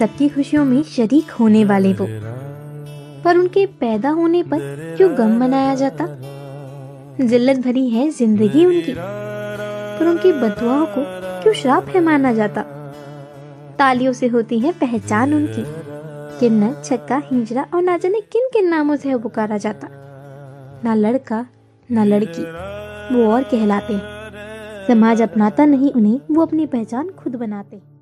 सबकी खुशियों में शरीक होने वाले वो। पर उनके पैदा होने पर क्यों गम मनाया जाता? जिल्लत भरी है ज़िंदगी उनकी। पर उनकी बदुआओं को क्यों श्राप है माना जाता? तालियों से होती है पहचान उनकी। किन्नर छक्का हिंजरा और ना जाने किन किन नामों से पुकारा जाता। ना लड़का ना लड़की। वो और कहलाते समाज अपनाता नहीं उन्हें वो अपनी पहचान खुद बनाते।